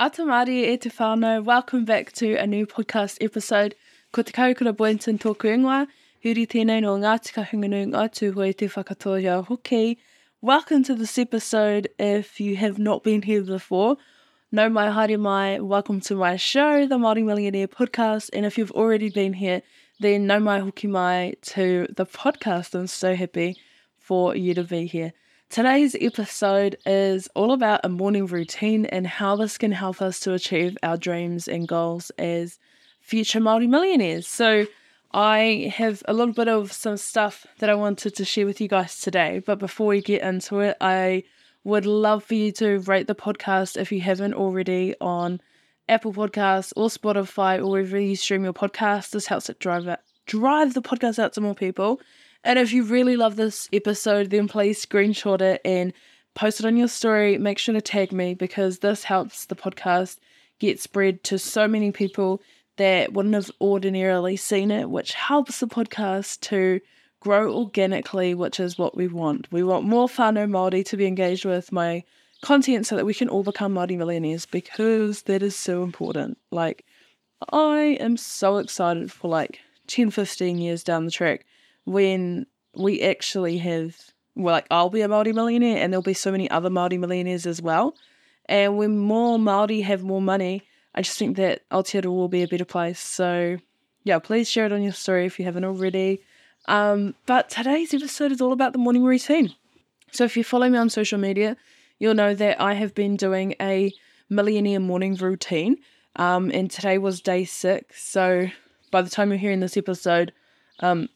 Ata Māori e welcome back to a new podcast episode. Ko Te Kahukura tōku ingoa, huri tēnei no ngā tika hunganu ngā tūhoi te whakatoria hoki. Welcome to this episode if you have not been here before. No mai haere mai, welcome to my show, the Māori Millionaire Podcast. And if you've already been here, then no mai hoki mai to the podcast. I'm so happy for you to be here. Today's episode is all about a morning routine and how this can help us to achieve our dreams and goals as future multi millionaires. So, I have a little bit of some stuff that I wanted to share with you guys today. But before we get into it, I would love for you to rate the podcast if you haven't already on Apple Podcasts or Spotify or wherever you stream your podcast. This helps it drive it, drive the podcast out to more people. And if you really love this episode, then please screenshot it and post it on your story. Make sure to tag me because this helps the podcast get spread to so many people that wouldn't have ordinarily seen it, which helps the podcast to grow organically, which is what we want. We want more whānau Māori to be engaged with my content so that we can all become Māori millionaires because that is so important. Like, I am so excited for like 10, 15 years down the track when we actually have, well, like I'll be a Māori millionaire and there'll be so many other Māori millionaires as well. And when more Māori have more money, I just think that Aotearoa will be a better place. So, yeah, please share it on your story if you haven't already. Um, but today's episode is all about the morning routine. So, if you follow me on social media, you'll know that I have been doing a millionaire morning routine. Um, and today was day six. So, by the time you're hearing this episode, um,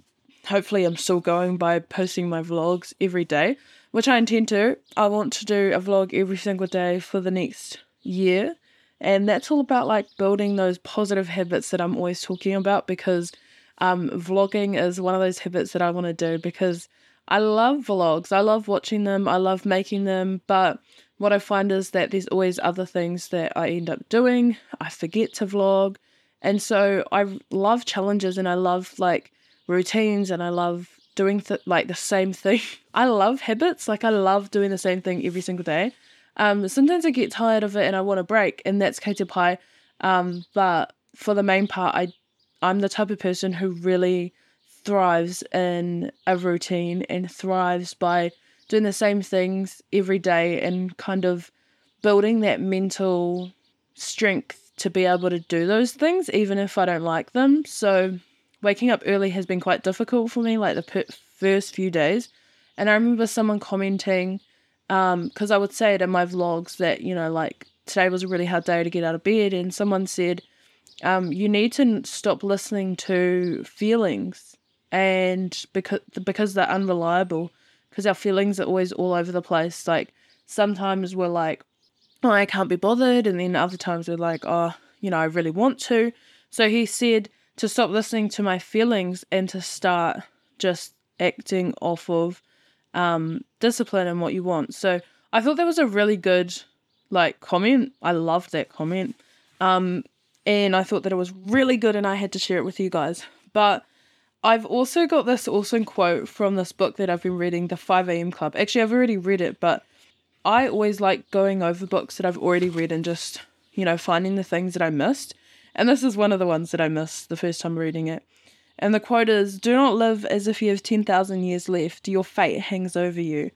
hopefully I'm still going by posting my vlogs every day, which I intend to. I want to do a vlog every single day for the next year. And that's all about like building those positive habits that I'm always talking about because um, vlogging is one of those habits that I want to do because I love vlogs. I love watching them. I love making them. But what I find is that there's always other things that I end up doing. I forget to vlog. And so I love challenges and I love like routines and I love doing th- like the same thing. I love habits. Like I love doing the same thing every single day. Um, sometimes I get tired of it and I want a break, and that's ka pai. Um, but for the main part, I I'm the type of person who really thrives in a routine and thrives by doing the same things every day and kind of building that mental strength to be able to do those things even if I don't like them. So waking up early has been quite difficult for me, like the per- first few days. And I remember someone commenting, because um, I would say it in my vlogs that, you know, like today was a really hard day to get out of bed. And someone said, um, you need to stop listening to feelings and because because they're unreliable because our feelings are always all over the place like sometimes we're like oh i can't be bothered and then other times we're like oh you know i really want to so he said to stop listening to my feelings and to start just acting off of um, discipline and what you want. So I thought that was a really good like comment. I loved that comment. Um, and I thought that it was really good and I had to share it with you guys. But I've also got this awesome quote from this book that I've been reading, The 5 a.m. Club. Actually, I've already read it, but I always like going over books that I've already read and just, you know, finding the things that I missed. And this is one of the ones that I missed the first time reading it. And the quote is Do not live as if you have 10,000 years left. Your fate hangs over you.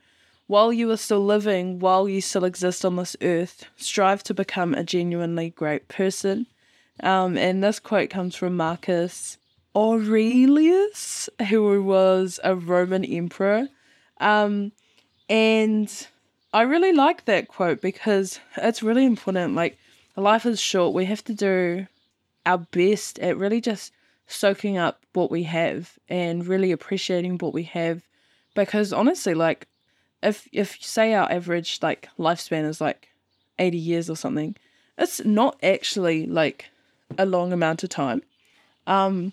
While you are still living, while you still exist on this earth, strive to become a genuinely great person. Um, and this quote comes from Marcus Aurelius, who was a Roman emperor. Um, and I really like that quote because it's really important. Like, life is short. We have to do our best at really just soaking up what we have and really appreciating what we have. Because honestly like if if say our average like lifespan is like 80 years or something it's not actually like a long amount of time. Um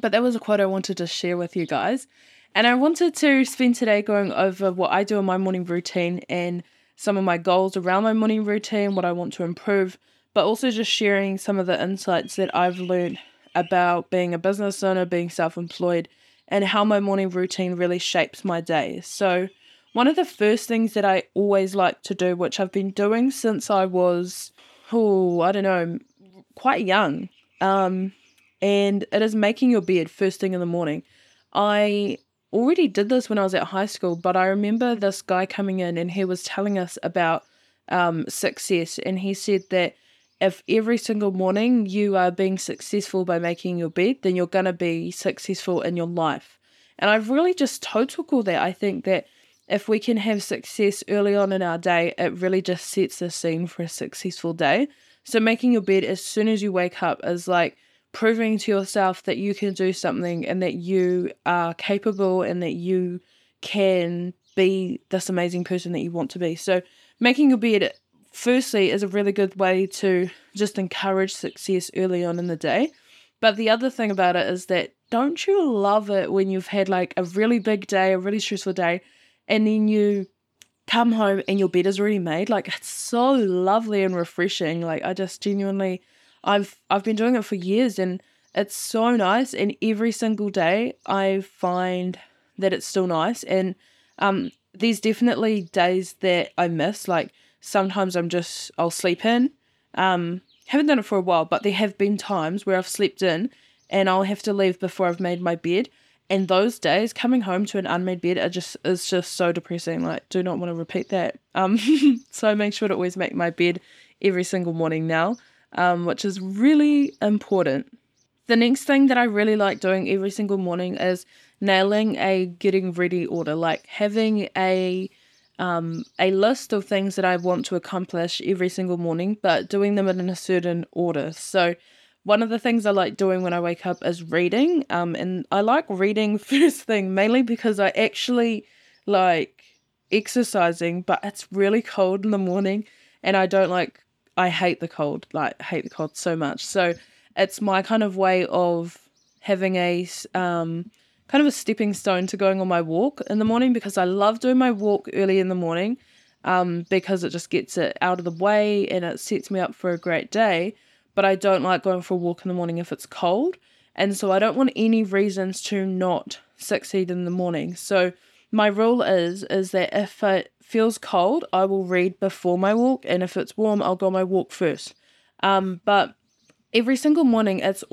but that was a quote I wanted to share with you guys. And I wanted to spend today going over what I do in my morning routine and some of my goals around my morning routine what I want to improve but also just sharing some of the insights that I've learned about being a business owner, being self employed, and how my morning routine really shapes my day. So, one of the first things that I always like to do, which I've been doing since I was, oh, I don't know, quite young. Um, and it is making your bed first thing in the morning. I already did this when I was at high school, but I remember this guy coming in and he was telling us about um, success. And he said that if every single morning you are being successful by making your bed, then you're going to be successful in your life. And I've really just total all that. I think that if we can have success early on in our day, it really just sets the scene for a successful day. So making your bed as soon as you wake up is like proving to yourself that you can do something and that you are capable and that you can be this amazing person that you want to be. So making your bed firstly is a really good way to just encourage success early on in the day. But the other thing about it is that don't you love it when you've had like a really big day, a really stressful day, and then you come home and your bed is already made? Like it's so lovely and refreshing. Like I just genuinely I've I've been doing it for years and it's so nice and every single day I find that it's still nice and um there's definitely days that I miss like sometimes I'm just I'll sleep in. Um, haven't done it for a while, but there have been times where I've slept in and I'll have to leave before I've made my bed. And those days, coming home to an unmade bed, are just is just so depressing. Like, do not want to repeat that. Um, so I make sure to always make my bed every single morning now, um, which is really important. The next thing that I really like doing every single morning is nailing a getting ready order, like having a um, a list of things that I want to accomplish every single morning, but doing them in a certain order. So, one of the things I like doing when I wake up is reading. Um, and I like reading first thing mainly because I actually like exercising, but it's really cold in the morning, and I don't like. I hate the cold. Like hate the cold so much. So it's my kind of way of having a um kind of a stepping stone to going on my walk in the morning because I love doing my walk early in the morning um, because it just gets it out of the way and it sets me up for a great day. But I don't like going for a walk in the morning if it's cold. And so I don't want any reasons to not succeed in the morning. So my rule is is that if it feels cold, I will read before my walk, and if it's warm, I'll go on my walk first. Um, but every single morning, it's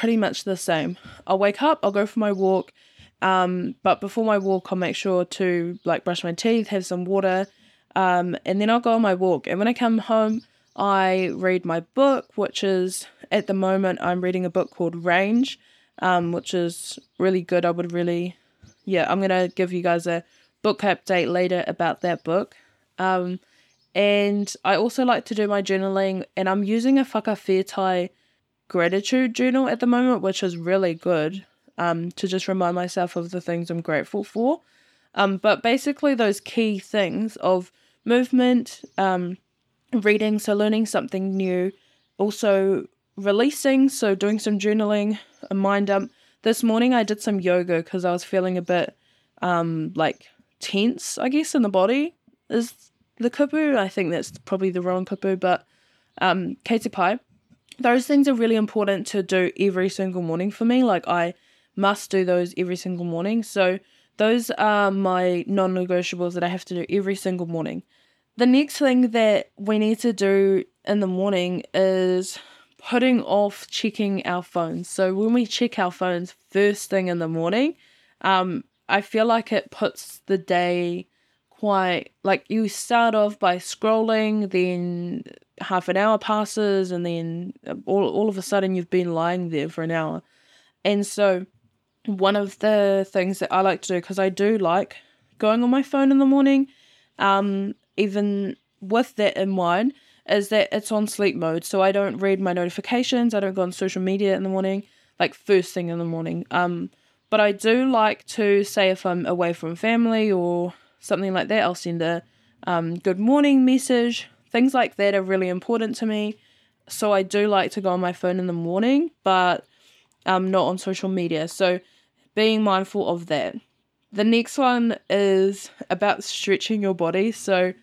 pretty much the same. I'll wake up, I'll go for my walk, um, but before my walk, I'll make sure to like brush my teeth, have some water, um, and then I'll go on my walk. And when I come home, I read my book, which is at the moment I'm reading a book called Range, um, which is really good. I would really, yeah, I'm gonna give you guys a book update later about that book. Um, and I also like to do my journaling, and I'm using a whakawhetai gratitude journal at the moment, which is really good um, to just remind myself of the things I'm grateful for. Um, but basically, those key things of movement, um, reading, so learning something new, also releasing, so doing some journaling, a mind dump. This morning, I did some yoga because I was feeling a bit um, like tense, I guess, in the body. Is the kupu? I think that's probably the wrong kupu, but um, ka pai those things are really important to do every single morning for me. Like I must do those every single morning. So those are my non negotiables that I have to do every single morning. The next thing that we need to do in the morning is putting off checking our phones. So when we check our phones first thing in the morning, um, I feel like it puts the day quite like you start off by scrolling, then half an hour passes, and then all, all of a sudden you've been lying there for an hour. And so, one of the things that I like to do, because I do like going on my phone in the morning, um, even with that in mind, is that it's on sleep mode. So I don't read my notifications, I don't go on social media in the morning, like first thing in the morning. Um, but I do like to say if I'm away from family or something like that. I'll send a um, good morning message. Things like that are really important to me. So I do like to go on my phone in the morning, but um, not on social media. So being mindful of that. The next one is about stretching your body. So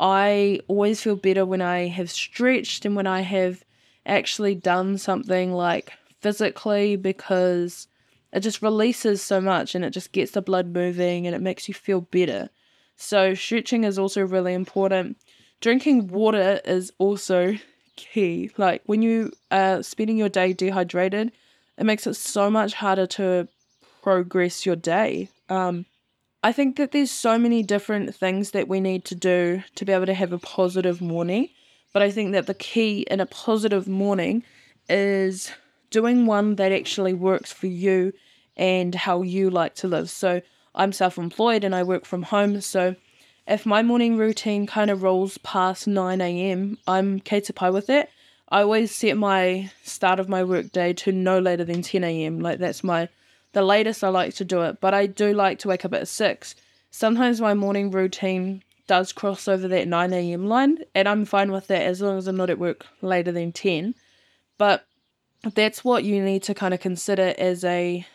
I always feel better when I have stretched and when I have actually done something like physically because it just releases so much and it just gets the blood moving and it makes you feel better. So, stretching is also really important. Drinking water is also key. Like when you are spending your day dehydrated, it makes it so much harder to progress your day. Um, I think that there's so many different things that we need to do to be able to have a positive morning. But I think that the key in a positive morning is doing one that actually works for you and how you like to live. So I'm self employed and I work from home. So if my morning routine kind of rolls past 9 a.m., I'm ka pai with it. I always set my start of my work day to no later than 10 a.m. Like that's my the latest I like to do it, but I do like to wake up at 6. Sometimes my morning routine does cross over that 9 a.m. line, and I'm fine with that as long as I'm not at work later than 10. But that's what you need to kind of consider as a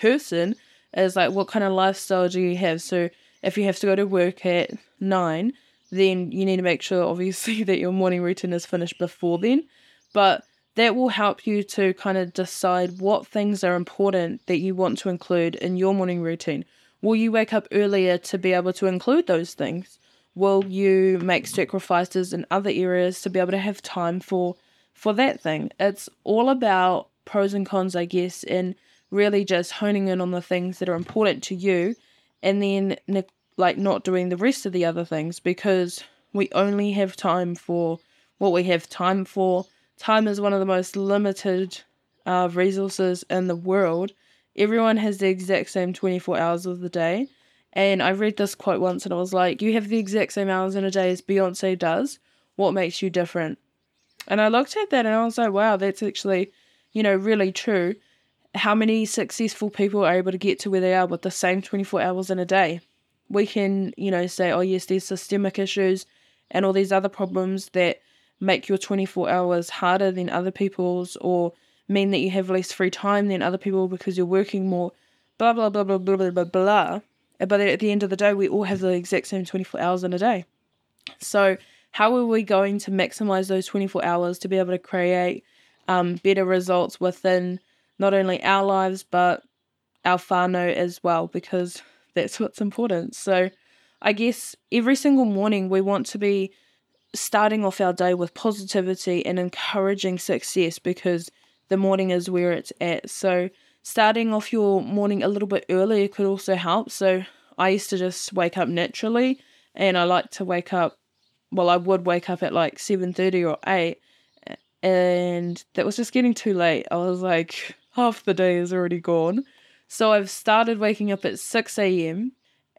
person is like what kind of lifestyle do you have? So if you have to go to work at 9, then you need to make sure obviously that your morning routine is finished before then. But that will help you to kind of decide what things are important that you want to include in your morning routine. Will you wake up earlier to be able to include those things? Will you make sacrifices in other areas to be able to have time for for that thing? It's all about pros and cons, I guess, and really just honing in on the things that are important to you and then like not doing the rest of the other things because we only have time for what we have time for time is one of the most limited uh, resources in the world. Everyone has the exact same 24 hours of the day. And I read this quote once and I was like, You have the exact same hours in a day as Beyonce does. What makes you different? And I looked at that and I was like, Wow, that's actually, you know, really true. How many successful people are able to get to where they are with the same 24 hours in a day? We can, you know, say, Oh, yes, there's systemic issues and all these other problems that make your 24 hours harder than other people's or mean that you have less free time than other people because you're working more, blah, blah, blah, blah, blah, blah, blah, blah. But at the end of the day, we all have the exact same 24 hours in a day. So, how are we going to maximize those 24 hours to be able to create um, better results within not only our lives, but our whānau as well, because that's what's important. So, I guess every single morning we want to be starting off our day with positivity and encouraging success because the morning is where it's at. So, starting off your morning a little bit earlier could also help. So, I used to just wake up naturally and I like to wake up well, I would wake up at like 7:30 or 8 and that was just getting too late. I was like half the day is already gone. So I've started waking up at 6 a.m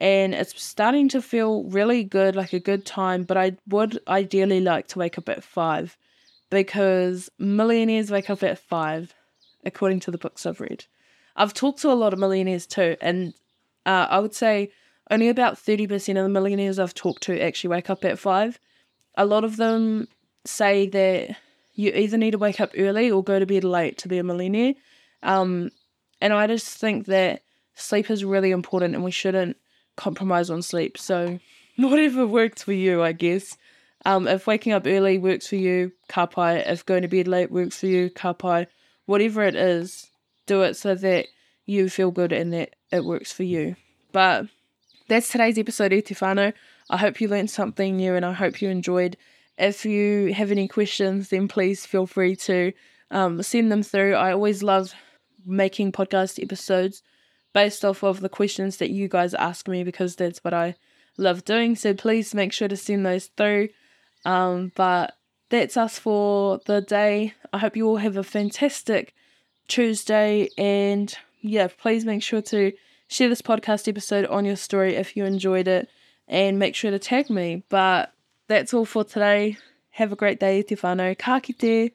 and it's starting to feel really good, like a good time. But I would ideally like to wake up at five because millionaires wake up at five, according to the books I've read. I've talked to a lot of millionaires too, and uh, I would say only about 30% of the millionaires I've talked to actually wake up at five. A lot of them say that you either need to wake up early or go to bed late to be a millionaire. Um, and I just think that sleep is really important and we shouldn't compromise on sleep. So whatever works for you, I guess. Um, if waking up early works for you, kapai. If going to bed late works for you, kapai. Whatever it is, do it so that you feel good and that it works for you. But that's today's episode of Te I hope you learned something new and I hope you enjoyed. If you have any questions, then please feel free to um, send them through. I always love making podcast episodes based off of the questions that you guys ask me because that's what I love doing. So please make sure to send those through. Um, but that's us for the day. I hope you all have a fantastic Tuesday. And yeah, please make sure to share this podcast episode on your story if you enjoyed it and make sure to tag me. But that's all for today. Have a great day, Te whānau. Ka kite.